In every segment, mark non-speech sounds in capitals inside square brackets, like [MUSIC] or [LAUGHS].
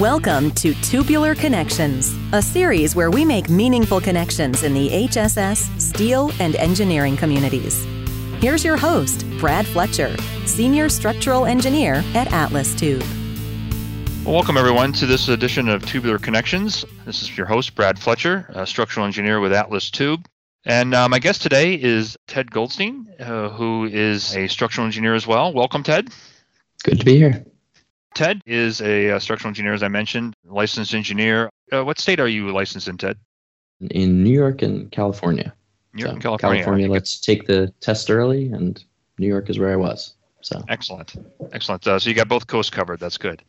Welcome to Tubular Connections, a series where we make meaningful connections in the HSS, steel, and engineering communities. Here's your host, Brad Fletcher, Senior Structural Engineer at Atlas Tube. Well, welcome, everyone, to this edition of Tubular Connections. This is your host, Brad Fletcher, a structural engineer with Atlas Tube. And uh, my guest today is Ted Goldstein, uh, who is a structural engineer as well. Welcome, Ted. Good to be here. Ted is a, uh, structural engineer, as I mentioned, licensed engineer. Uh, what state are you licensed in, Ted? In New York and California. New York so and California. California, let's take the test early, and New York is where I was. So excellent, excellent. Uh, so you got both coasts covered. That's good.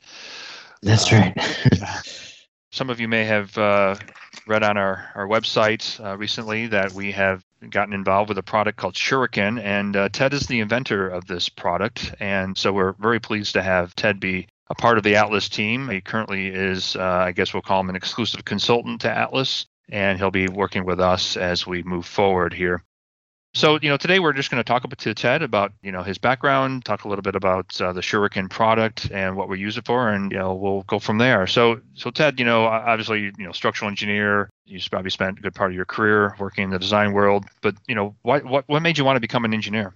That's Uh, right. [LAUGHS] Some of you may have uh, read on our, our website uh, recently that we have gotten involved with a product called Shuriken, and uh, Ted is the inventor of this product. And so we're very pleased to have Ted be a part of the Atlas team. He currently is, uh, I guess we'll call him an exclusive consultant to Atlas, and he'll be working with us as we move forward here. So, you know, today we're just going to talk to Ted about, you know, his background, talk a little bit about uh, the Shuriken product and what we use it for, and you know, we'll go from there. So, so Ted, you know, obviously, you know, structural engineer, you probably spent a good part of your career working in the design world, but you know, what what what made you want to become an engineer?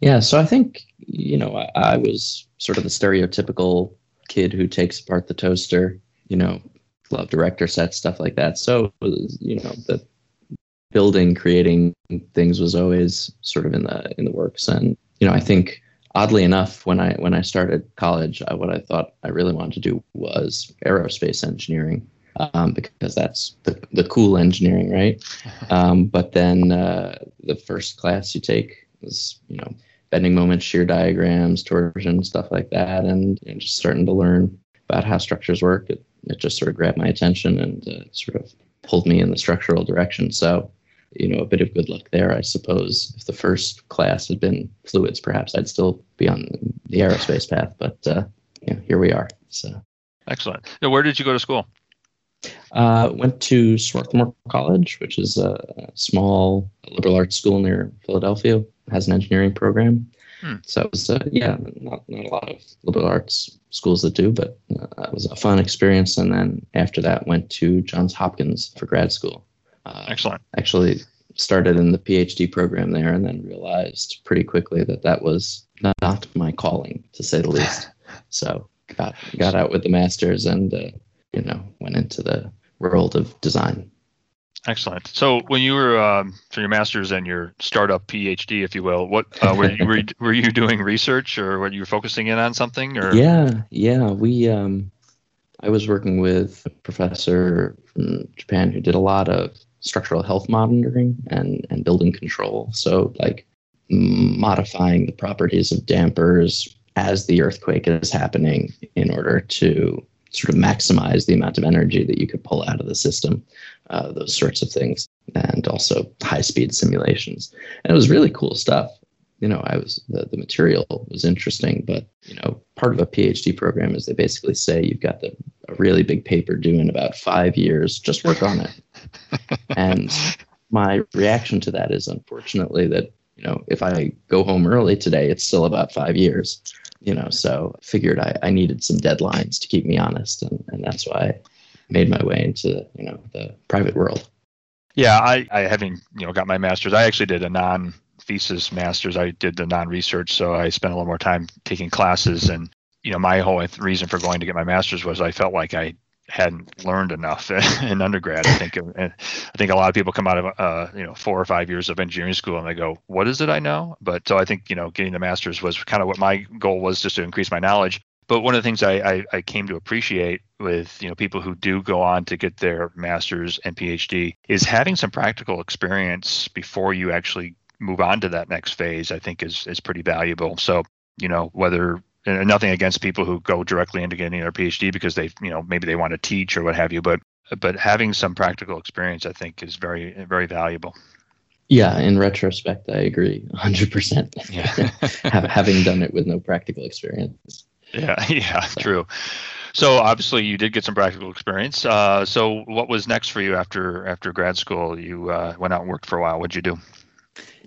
Yeah, so I think you know I, I was sort of the stereotypical kid who takes apart the toaster, you know, love Erector sets, stuff like that. So you know the building, creating things was always sort of in the in the works, and you know I think oddly enough when I when I started college, I, what I thought I really wanted to do was aerospace engineering. Um, because that's the, the cool engineering, right? [LAUGHS] Um, but then uh, the first class you take was, you know, bending moments, shear diagrams, torsion, stuff like that, and just starting to learn about how structures work. It, it just sort of grabbed my attention and uh, sort of pulled me in the structural direction. So, you know, a bit of good luck there, I suppose. If the first class had been fluids, perhaps I'd still be on the aerospace path. But uh, you know, here we are. So excellent. Now, where did you go to school? Uh, went to Swarthmore College, which is a small liberal arts school near Philadelphia. Has an engineering program. Hmm. So it was, uh, yeah, not, not a lot of liberal arts schools that do, but uh, it was a fun experience. And then after that, went to Johns Hopkins for grad school. Uh, Excellent. Actually, started in the PhD program there, and then realized pretty quickly that that was not my calling, to say the least. [LAUGHS] so got got out with the masters and uh, you know went into the world of design. Excellent. So when you were um, for your master's and your startup PhD, if you will, what uh, were you were, were you doing research or were you focusing in on something? Or yeah, yeah, we um, I was working with a professor from Japan who did a lot of structural health monitoring and and building control. So like modifying the properties of dampers as the earthquake is happening in order to sort of maximize the amount of energy that you could pull out of the system, uh, those sorts of things, and also high speed simulations. And it was really cool stuff. You know, I was the, the material was interesting, but you know, part of a PhD program is they basically say you've got the, a really big paper due in about five years, just work on it. [LAUGHS] and my reaction to that is unfortunately that you know if I go home early today, it's still about five years you know, so figured I, I needed some deadlines to keep me honest. And, and that's why I made my way into, you know, the private world. Yeah, I, I having, you know, got my master's, I actually did a non thesis master's. I did the non research. So I spent a little more time taking classes. And, you know, my whole reason for going to get my master's was I felt like I hadn't learned enough [LAUGHS] in undergrad. I think, I think a lot of people come out of uh, you know four or five years of engineering school and they go, "What is it I know?" But so I think you know getting the master's was kind of what my goal was, just to increase my knowledge. But one of the things I, I, I came to appreciate with you know people who do go on to get their master's and PhD is having some practical experience before you actually move on to that next phase. I think is is pretty valuable. So you know whether and nothing against people who go directly into getting their PhD because they, you know, maybe they want to teach or what have you. But but having some practical experience, I think, is very very valuable. Yeah, in retrospect, I agree 100%. Yeah. [LAUGHS] having done it with no practical experience. Yeah, [LAUGHS] yeah, true. So obviously, you did get some practical experience. Uh, so what was next for you after after grad school? You uh, went out and worked for a while. What'd you do?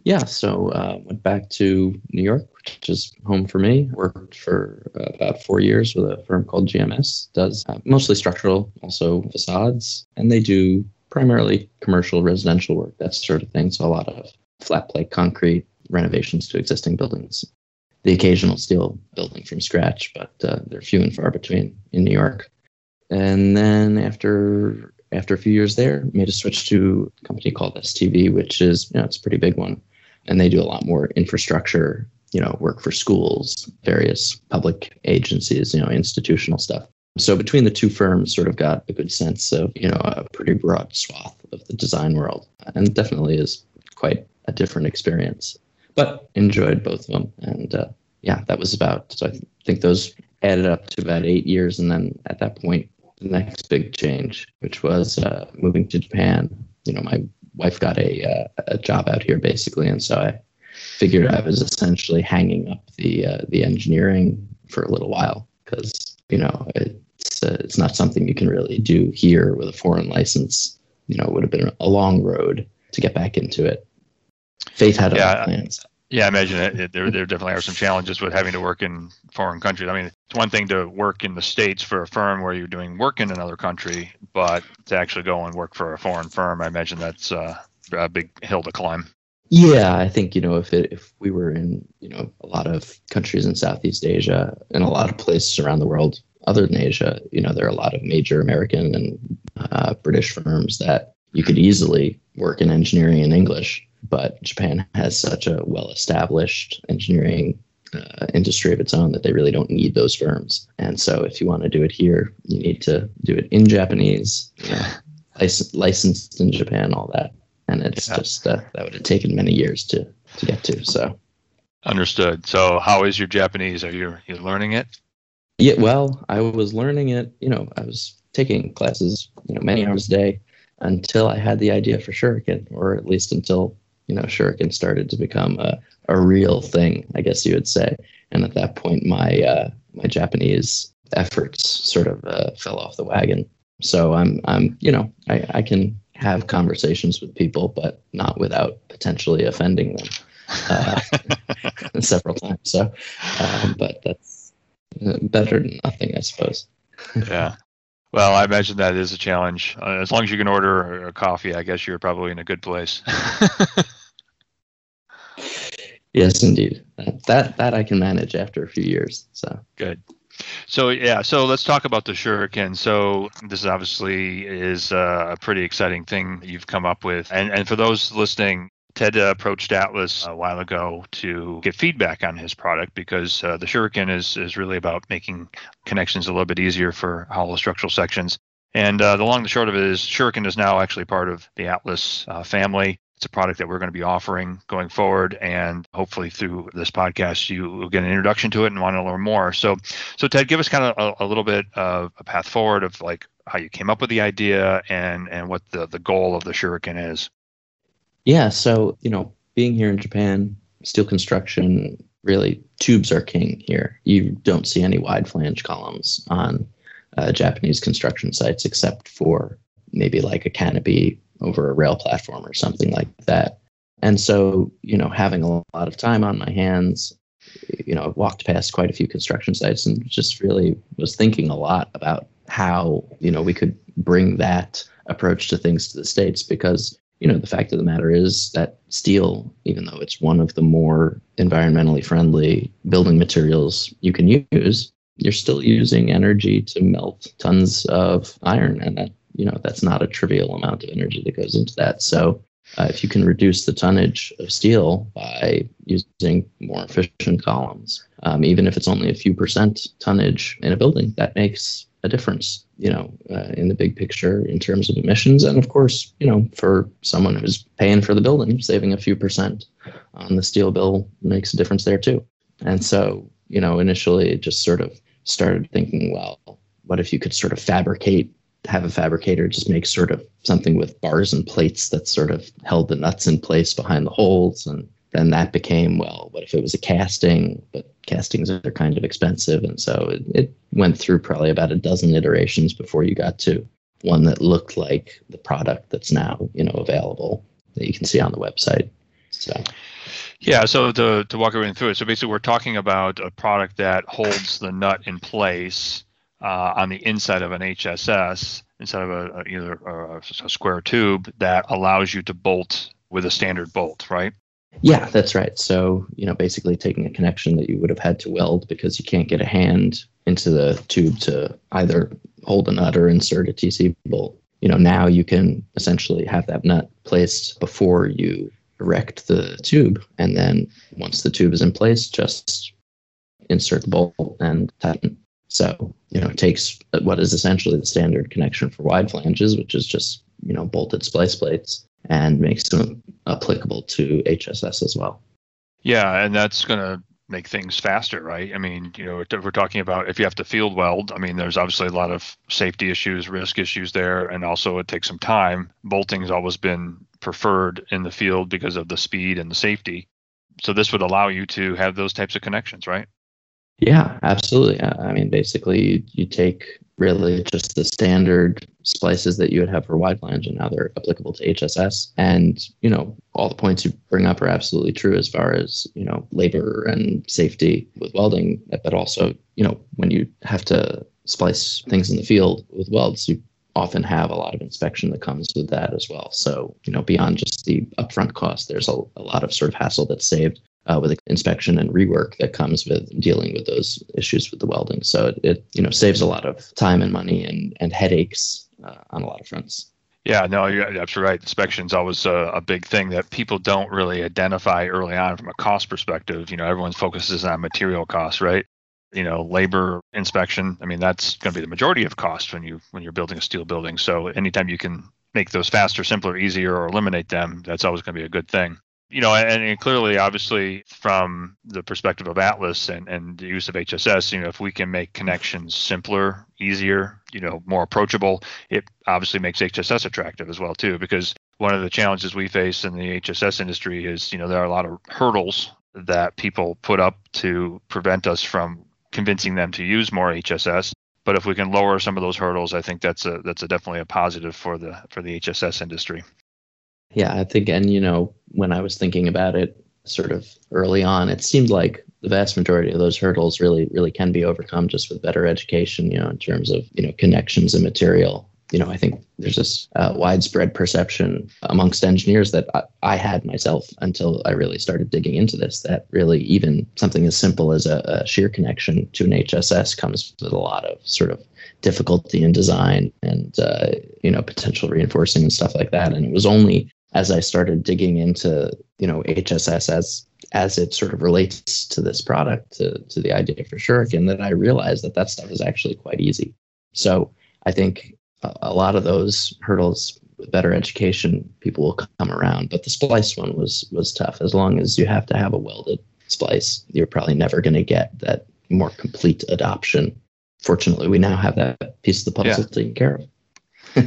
Yeah, so uh, went back to New York, which is home for me. Worked for uh, about four years with a firm called GMS. Does uh, mostly structural, also facades, and they do primarily commercial, residential work, that sort of thing. So a lot of flat plate concrete renovations to existing buildings. The occasional steel building from scratch, but uh, they're few and far between in New York. And then after after a few years there, made a switch to a company called STV, which is you know it's a pretty big one, and they do a lot more infrastructure, you know, work for schools, various public agencies, you know, institutional stuff. So between the two firms, sort of got a good sense of you know a pretty broad swath of the design world, and definitely is quite a different experience. But enjoyed both of them, and uh, yeah, that was about. So I th- think those added up to about eight years, and then at that point, the next big change, which was uh, moving to Japan. You know, my wife got a uh, a job out here basically, and so I figured I was essentially hanging up the uh, the engineering for a little while because you know it's uh, it's not something you can really do here with a foreign license. You know, it would have been a long road to get back into it. Faith had yeah, other plans. Yeah, I imagine it, it, there there definitely are some challenges with having to work in foreign countries. I mean, it's one thing to work in the states for a firm where you're doing work in another country, but to actually go and work for a foreign firm, I imagine that's uh, a big hill to climb. Yeah, I think you know if it, if we were in you know a lot of countries in Southeast Asia and a lot of places around the world other than Asia, you know there are a lot of major American and uh, British firms that you could easily work in engineering in English but Japan has such a well established engineering uh, industry of its own that they really don't need those firms. And so if you want to do it here, you need to do it in Japanese, you know, [LAUGHS] lic- licensed in Japan, all that. And it's yeah. just uh, that would have taken many years to, to get to. So understood. So how is your Japanese? Are you you learning it? Yeah, well, I was learning it. You know, I was taking classes, you know, many hours a day until I had the idea for Shuriken, or at least until you know, shuriken started to become a, a real thing, I guess you would say. And at that point, my uh, my Japanese efforts sort of uh, fell off the wagon. So I'm I'm you know I, I can have conversations with people, but not without potentially offending them uh, [LAUGHS] several times. So, um, but that's uh, better than nothing, I suppose. [LAUGHS] yeah. Well, I imagine that is a challenge. Uh, as long as you can order a coffee, I guess you're probably in a good place. [LAUGHS] yes, indeed. That that I can manage after a few years. So good. So yeah, so let's talk about the Shuriken. So this obviously is a pretty exciting thing you've come up with, and and for those listening, Ted uh, approached Atlas a while ago to get feedback on his product because uh, the Shuriken is is really about making connections a little bit easier for hollow structural sections. And uh, the long and short of it is, Shuriken is now actually part of the Atlas uh, family. It's a product that we're going to be offering going forward, and hopefully through this podcast, you will get an introduction to it and want to learn more. So, so Ted, give us kind of a, a little bit of a path forward of like how you came up with the idea and and what the the goal of the Shuriken is. Yeah, so you know, being here in Japan, steel construction really tubes are king here. You don't see any wide flange columns on uh, Japanese construction sites except for maybe like a canopy over a rail platform or something like that. And so, you know, having a lot of time on my hands, you know, I've walked past quite a few construction sites and just really was thinking a lot about how, you know, we could bring that approach to things to the States because, you know, the fact of the matter is that steel, even though it's one of the more environmentally friendly building materials you can use, you're still using energy to melt tons of iron. And that you know that's not a trivial amount of energy that goes into that. So uh, if you can reduce the tonnage of steel by using more efficient columns, um, even if it's only a few percent tonnage in a building, that makes a difference, you know, uh, in the big picture in terms of emissions. And of course, you know, for someone who's paying for the building, saving a few percent on the steel bill makes a difference there too. And so, you know, initially it just sort of started thinking, well, what if you could sort of fabricate have a fabricator just make sort of something with bars and plates that sort of held the nuts in place behind the holes and then that became well what if it was a casting? But castings are kind of expensive and so it, it went through probably about a dozen iterations before you got to one that looked like the product that's now you know available that you can see on the website. So Yeah, so to, to walk everything through it, so basically we're talking about a product that holds the nut in place uh, on the inside of an HSS instead of a, a either a, a, square tube that allows you to bolt with a standard bolt, right? Yeah, that's right. So, you know, basically taking a connection that you would have had to weld because you can't get a hand into the tube to either hold a nut or insert a TC bolt. You know, now you can essentially have that nut placed before you erect the tube. And then once the tube is in place, just insert the bolt and tighten. So, you know, it takes what is essentially the standard connection for wide flanges, which is just, you know, bolted splice plates and makes them applicable to HSS as well. Yeah, and that's going to make things faster, right? I mean, you know, we're talking about if you have to field weld, I mean, there's obviously a lot of safety issues, risk issues there, and also it takes some time. Bolting has always been preferred in the field because of the speed and the safety. So this would allow you to have those types of connections, right? Yeah, absolutely. I mean, basically, you, you take really just the standard splices that you would have for wide flange and now they're applicable to HSS. And, you know, all the points you bring up are absolutely true as far as, you know, labor and safety with welding, but also, you know, when you have to splice things in the field with welds, you often have a lot of inspection that comes with that as well. So, you know, beyond just the upfront cost, there's a, a lot of sort of hassle that's saved uh, with inspection and rework that comes with dealing with those issues with the welding. So it, it you know saves a lot of time and money and and headaches uh, on a lot of fronts. Yeah, no, you're absolutely right. Inspection is always a, a, big thing that people don't really identify early on from a cost perspective. You know, everyone focuses on material costs, right? You know, labor inspection. I mean, that's going to be the majority of cost when you when you're building a steel building. So anytime you can make those faster, simpler, easier, or eliminate them, that's always going to be a good thing you know, and, and, clearly, obviously, from the perspective of Atlas and, and the use of HSS, you know, if we can make connections simpler, easier, you know, more approachable, it obviously makes HSS attractive as well too. Because one of the challenges we face in the HSS industry is, you know, there are a lot of hurdles that people put up to prevent us from convincing them to use more HSS. But if we can lower some of those hurdles, I think that's a that's a definitely a positive for the for the HSS industry. Yeah, I think, and you know, when I was thinking about it sort of early on, it seemed like the vast majority of those hurdles really, really can be overcome just with better education, you know, in terms of, you know, connections and material. You know, I think there's this uh, widespread perception amongst engineers that I, I, had myself until I really started digging into this that really even something as simple as a, a shear connection to an HSS comes with a lot of sort of difficulty in design and uh, you know potential reinforcing and stuff like that and it was only as I started digging into you know HSS as as it sort of relates to this product to to the idea for Shuriken that I realized that that stuff is actually quite easy. So I think a, a lot of those hurdles with better education people will come around, but the splice one was was tough. As long as you have to have a welded splice, you're probably never going to get that more complete adoption. Fortunately, we now have that piece of the puzzle yeah. taken care of.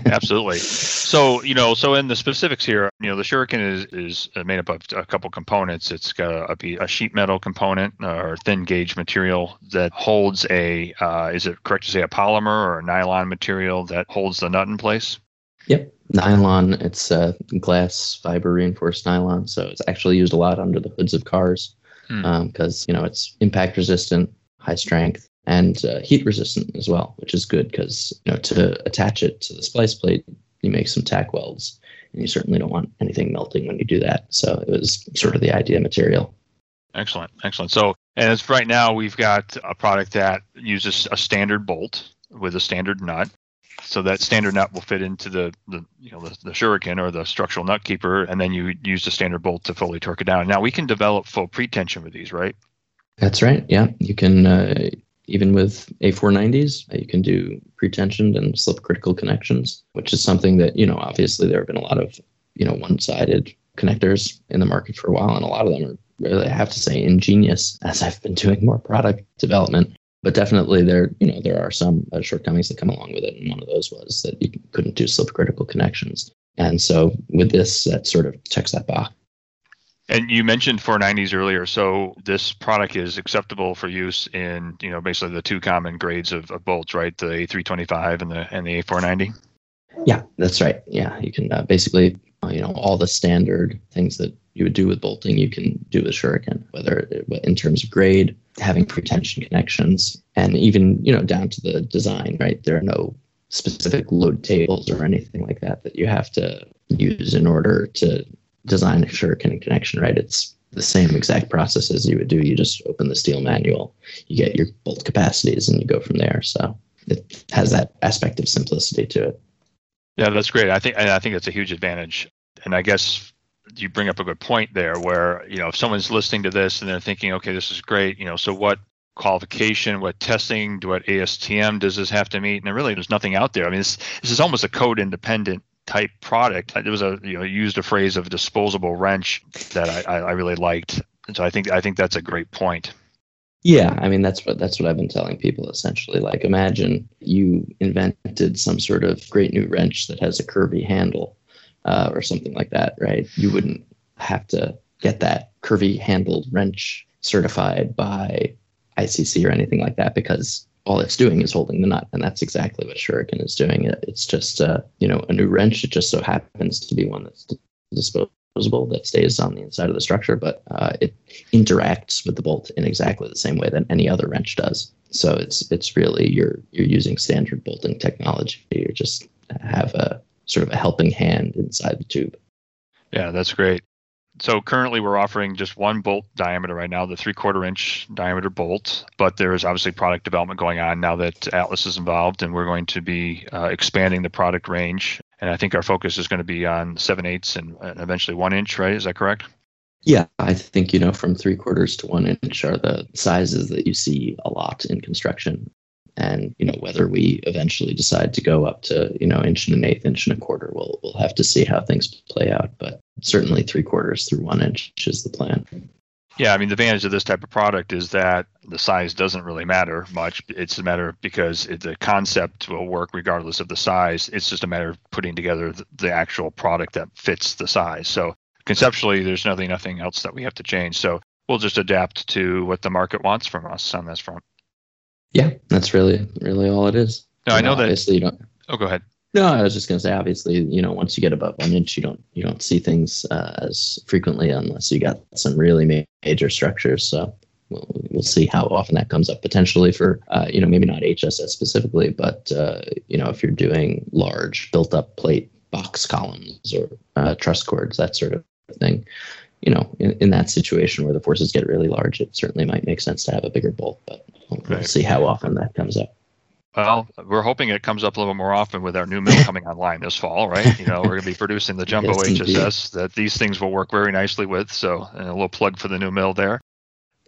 Absolutely. So, you know, so in the specifics here, you know, the Shuriken is, is made up of a couple components. It's got a, a sheet metal component or thin gauge material that holds a, uh, is it correct to say a polymer or a nylon material that holds the nut in place? Yep. Nylon, it's a glass fiber reinforced nylon. So it's actually used a lot under the hoods of cars because, hmm. um, you know, it's impact resistant, high strength, and uh, heat resistant as well, which is good because you know to attach it to the splice plate, you make some tack welds, and you certainly don't want anything melting when you do that. So it was sort of the idea material. Excellent, excellent. So, and as right now, we've got a product that uses a standard bolt with a standard nut. So that standard nut will fit into the, the you know the, the shuriken or the structural nut keeper, and then you use the standard bolt to fully torque it down. Now we can develop full pretension with these, right? That's right. Yeah, you can uh, even with A490s, uh, you can do pretensioned and slip critical connections, which is something that, you know, obviously there have been a lot of, you know, one sided connectors in the market for a while. And a lot of them are really, I have to say, ingenious as I've been doing more product development. But definitely there, you know, there are some uh, shortcomings that come along with it. And one of those was that you couldn't do slip critical connections. And so with this, that sort of checks that box. And you mentioned 490s earlier, so this product is acceptable for use in you know basically the two common grades of, of bolts, right? The A325 and the and the A490. Yeah, that's right. Yeah, you can uh, basically you know, all the standard things that you would do with bolting, you can do with Shuriken, whether in terms of grade, having pretension connections, and even, you know, down to the design, right? There are no specific load tables or anything like that that you have to use in order to design a Shuriken connection, right? It's the same exact process as you would do. You just open the steel manual, you get your bolt capacities, and you go from there. So it has that aspect of simplicity to it. Yeah, that's great. I think I think that's a huge advantage. And I guess you bring up a good point there where, you know, if someone's listening to this and they're thinking, okay, this is great, you know, so what qualification, what testing, what ASTM does this have to meet? And really there's nothing out there. I mean, this, this is almost a code independent type product. There was a you know used a phrase of disposable wrench that I, I really liked. And so I think I think that's a great point. Yeah, I mean that's what that's what I've been telling people essentially. Like imagine you invented some sort of great new wrench that has a curvy handle uh, or something like that, right? You wouldn't have to get that curvy handled wrench certified by ICC or anything like that because all it's doing is holding the nut, and that's exactly what Shuriken is doing. It, it's just uh, you know a new wrench. It just so happens to be one that's disposable that stays on the inside of the structure, but uh, it interacts with the bolt in exactly the same way that any other wrench does. So it's it's really you're you're using standard bolting technology. You just have a sort of a helping hand inside the tube. Yeah, that's great so currently we're offering just one bolt diameter right now, the three quarter inch diameter bolt, but there is obviously product development going on now that Atlas is involved and we're going to be uh, expanding the product range. And I think our focus is going to be on seven eighths and, and eventually one inch, right? Is that correct? Yeah, I think, you know, from three quarters to one inch are the sizes that you see a lot in construction and you know whether we eventually decide to go up to you know inch and an eighth inch and a quarter we'll we'll have to see how things play out. But certainly three quarters through one inch is the plan. Yeah i mean the advantage of this type of product is that the size doesn't really matter much. It's a matter because it, the concept will work regardless of the size. It's just a matter of putting together the, the actual product that fits the size. So conceptually there's nothing nothing else that we have to change. So we'll just adapt to what the market wants from us on this front yeah, that's really really all it is. No, I know, that. Obviously, you don't. Oh, go ahead. No, I was just going to say. Obviously, you know, once you get above one inch, you don't you don't see things uh, as frequently unless you got some really major structures. So we'll, we'll see how often that comes up potentially for uh, you know maybe not HSS specifically, but uh, you know if you're doing large built up plate box columns or uh, truss chords, that sort of thing. You know, in, in that situation where the forces get really large, it certainly might make sense to have a bigger bolt, but We'll right. see how often that comes up. Well, we're hoping it comes up a little more often with our new mill coming online this fall, right? You know, we're going to be producing the [LAUGHS] jumbo yes, HSS that these things will work very nicely with. So, a little plug for the new mill there.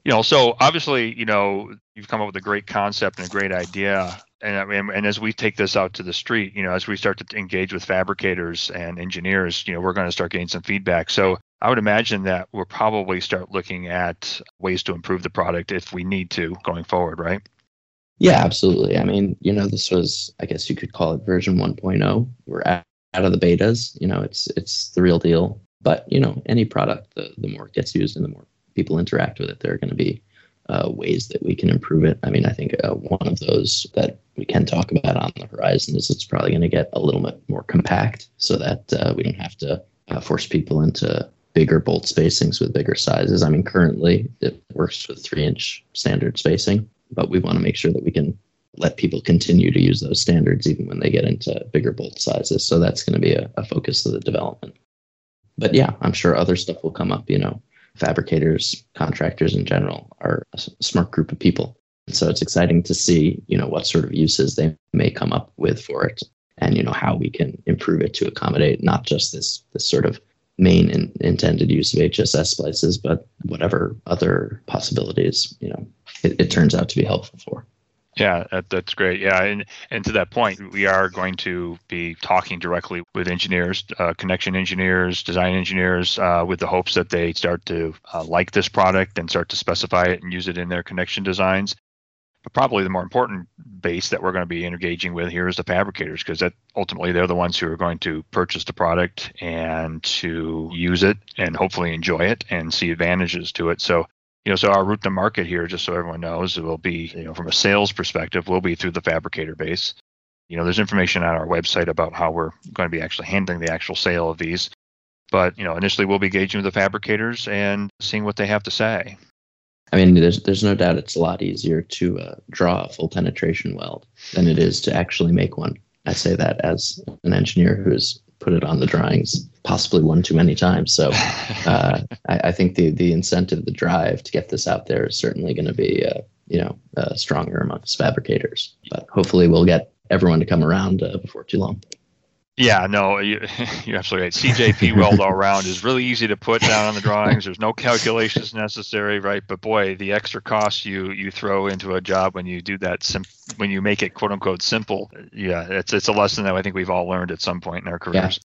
You know, so obviously, you know, you've come up with a great concept and a great idea. And, and, and as we take this out to the street, you know, as we start to engage with fabricators and engineers, you know, we're going to start getting some feedback. So, I would imagine that we'll probably start looking at ways to improve the product if we need to going forward, right? Yeah, absolutely. I mean, you know, this was, I guess you could call it version 1.0. We're out of the betas. You know, it's it's the real deal. But you know, any product, the the more it gets used and the more people interact with it, there are going to be uh, ways that we can improve it. I mean, I think uh, one of those that we can talk about on the horizon is it's probably going to get a little bit more compact, so that uh, we don't have to uh, force people into bigger bolt spacings with bigger sizes. I mean, currently it works with three inch standard spacing, but we want to make sure that we can let people continue to use those standards even when they get into bigger bolt sizes. So that's going to be a, a focus of the development. But yeah, I'm sure other stuff will come up. You know, fabricators, contractors in general are a smart group of people. So it's exciting to see, you know, what sort of uses they may come up with for it and, you know, how we can improve it to accommodate not just this, this sort of main in, intended use of HSS splices, but whatever other possibilities, you know, it, it turns out to be helpful for. Yeah, that, that's great. Yeah, and and to that point, we are going to be talking directly with engineers, uh, connection engineers, design engineers, uh, with the hopes that they start to uh, like this product and start to specify it and use it in their connection designs. Probably the more important base that we're going to be engaging with here is the fabricators, because that ultimately they're the ones who are going to purchase the product and to use it and hopefully enjoy it and see advantages to it. So, you know, so our route to market here, just so everyone knows, it will be, you know, from a sales perspective, will be through the fabricator base. You know, there's information on our website about how we're going to be actually handling the actual sale of these. But you know, initially we'll be engaging with the fabricators and seeing what they have to say. I mean, there's there's no doubt it's a lot easier to uh, draw a full penetration weld than it is to actually make one. I say that as an engineer who's put it on the drawings possibly one too many times. So [LAUGHS] uh, I, I, think the the incentive, the drive to get this out there is certainly going to be uh, you know uh, stronger amongst fabricators. But hopefully, we'll get everyone to come around uh, before too long. Yeah, no, you, [LAUGHS] are absolutely right. CJP weld all around is really easy to put down on the drawings. There's no calculations necessary, right? But boy, the extra cost you you throw into a job when you do that, sim- when you make it quote unquote simple, yeah, it's it's a lesson that I think we've all learned at some point in our careers. Yeah.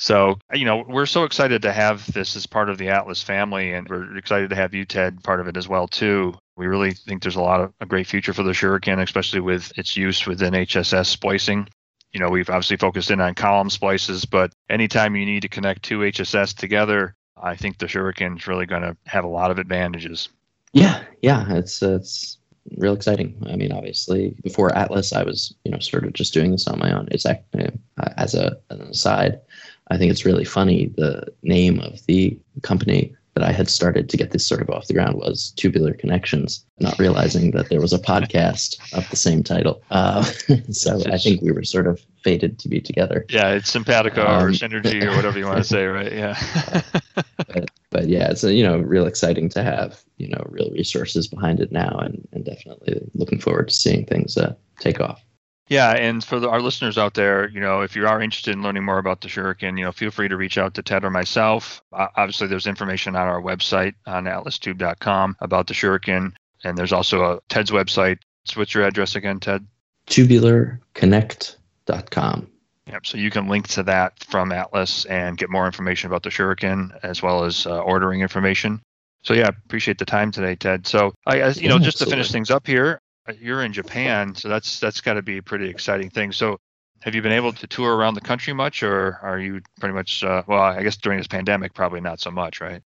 So, you know, we're so excited to have this as part of the Atlas family, and we're excited to have you, Ted, part of it as well too. We really think there's a lot of a great future for the Shuriken, especially with its use within HSS splicing you know, we've obviously focused in on column splices, but anytime you need to connect two HSS together, I think the Shuriken is really going to have a lot of advantages. Yeah, yeah, it's it's real exciting. I mean, obviously, before Atlas, I was you know sort of just doing this on my own. It's as a as an aside, I think it's really funny the name of the company that I had started to get this sort of off the ground was Tubular Connections, not realizing that there was a podcast of the same title. Uh, [LAUGHS] so I think we were sort of fated to be together. Yeah, it's simpatico um, or synergy or whatever you want to say, right? Yeah. [LAUGHS] but, but yeah, it's you know real exciting to have you know real resources behind it now, and and definitely looking forward to seeing things uh, take off. Yeah, and for the, our listeners out there, you know, if you are interested in learning more about the Shuriken, you know, feel free to reach out to Ted or myself. Uh, obviously, there's information on our website on atlastube.com about the Shuriken, and there's also a Ted's website. What's your address again, Ted? Tubularconnect.com. Yep. So you can link to that from Atlas and get more information about the Shuriken as well as uh, ordering information. So yeah, appreciate the time today, Ted. So I, you yeah, know, just absolutely. to finish things up here, uh, you're in Japan, so that's that's got to be a pretty exciting thing. So, have you been able to tour around the country much, or are you pretty much? Uh, well, I guess during this pandemic, probably not so much, right?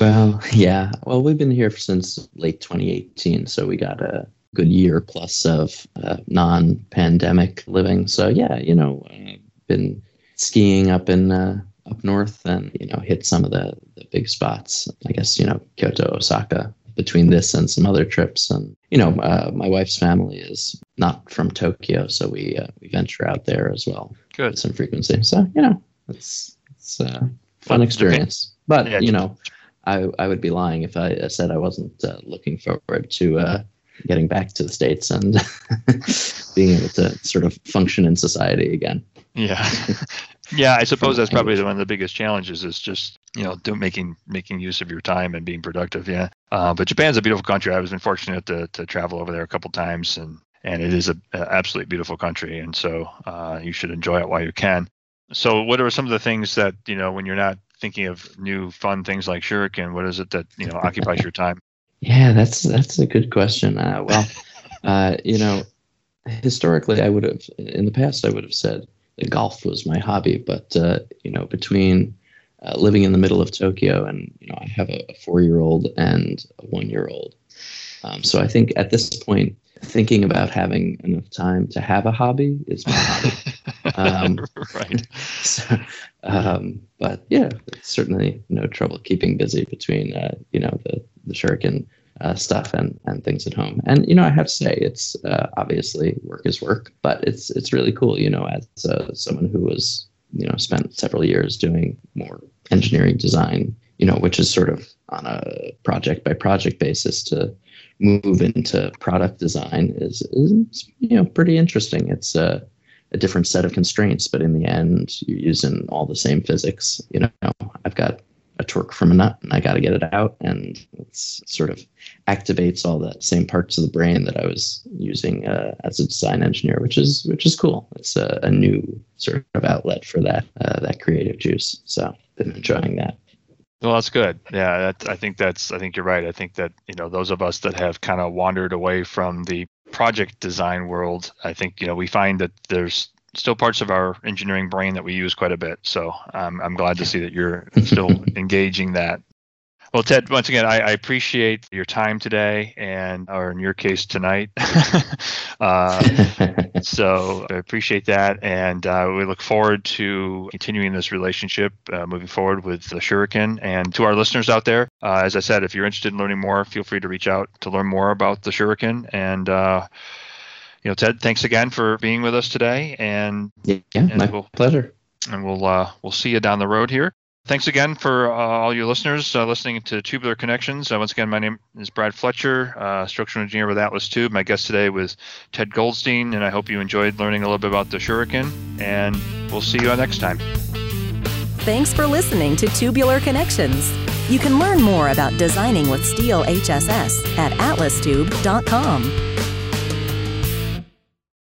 Well, [LAUGHS] yeah. Well, we've been here since late 2018, so we got a good year plus of uh, non-pandemic living. So yeah, you know, I've been skiing up in uh, up north, and you know, hit some of the the big spots. I guess you know, Kyoto, Osaka, between this and some other trips. And you know, uh, my wife's family is not from Tokyo, so we uh, we venture out there as well. Good, some frequency. So you know, it's it's a fun experience. But yeah, you know, I I would be lying if I said I wasn't uh, looking forward to uh, getting back to the states and [LAUGHS] being able to sort of function in society again. Yeah. [LAUGHS] Yeah, I suppose [LAUGHS] that's probably one of the biggest challenges is just you know do, making making use of your time and being productive. Yeah, uh, but Japan's a beautiful country. I was been fortunate to to travel over there a couple times, and and it is a, a absolutely beautiful country, and so uh, you should enjoy it while you can. So, what are some of the things that you know when you're not thinking of new fun things like Shuriken? What is it that you know occupies your time? Yeah, that's that's a good question. Uh, well, [LAUGHS] uh, you know, historically, I would have in the past I would have said that golf was my hobby. But uh, you know, between uh, living in the middle of Tokyo and you know, I have a, a four-year-old and a one-year-old. Um, so I think at this point, thinking about having enough time to have a hobby is my hobby. [LAUGHS] Um, right. [LAUGHS] So, um, but yeah, certainly no trouble keeping busy between uh, you know the the shuriken uh, stuff and and things at home. And you know, I have to say, it's uh, obviously work is work, but it's it's really cool. You know, as uh, someone who was you know spent several years doing more engineering design, you know, which is sort of on a project by project basis to move into product design is, is you know pretty interesting. It's a, a different set of constraints, but in the end, you're using all the same physics. You know, I've got torque from a nut and I got to get it out. And it's sort of activates all the same parts of the brain that I was using uh, as a design engineer, which is which is cool. It's a, a new sort of outlet for that uh, that creative juice. So been enjoying that. Well, that's good. Yeah, that, I think that's. I think you're right. I think that you know those of us that have kind of wandered away from the project design world, I think you know we find that there's still parts of our engineering brain that we use quite a bit. So um, I'm glad to see that you're [LAUGHS] still engaging that. Well, Ted, once again, I, I, appreciate your time today, and or in your case tonight. uh, [LAUGHS] [LAUGHS] so I appreciate that, and uh, we look forward to continuing this relationship uh, moving forward with the Shuriken. And to our listeners out there, uh, as I said, if you're interested in learning more, feel free to reach out to learn more about the Shuriken. And uh, you know, Ted, thanks again for being with us today, and yeah, and my we'll, pleasure. And we'll uh, we'll see you down the road here. Thanks again for uh, all your listeners uh, listening to Tubular Connections. Uh, once again, my name is Brad Fletcher, uh, structural engineer with Atlas Tube. My guest today was Ted Goldstein, and I hope you enjoyed learning a little bit about the Shuriken. And we'll see you next time. Thanks for listening to Tubular Connections. You can learn more about designing with steel HSS at atlastube.com.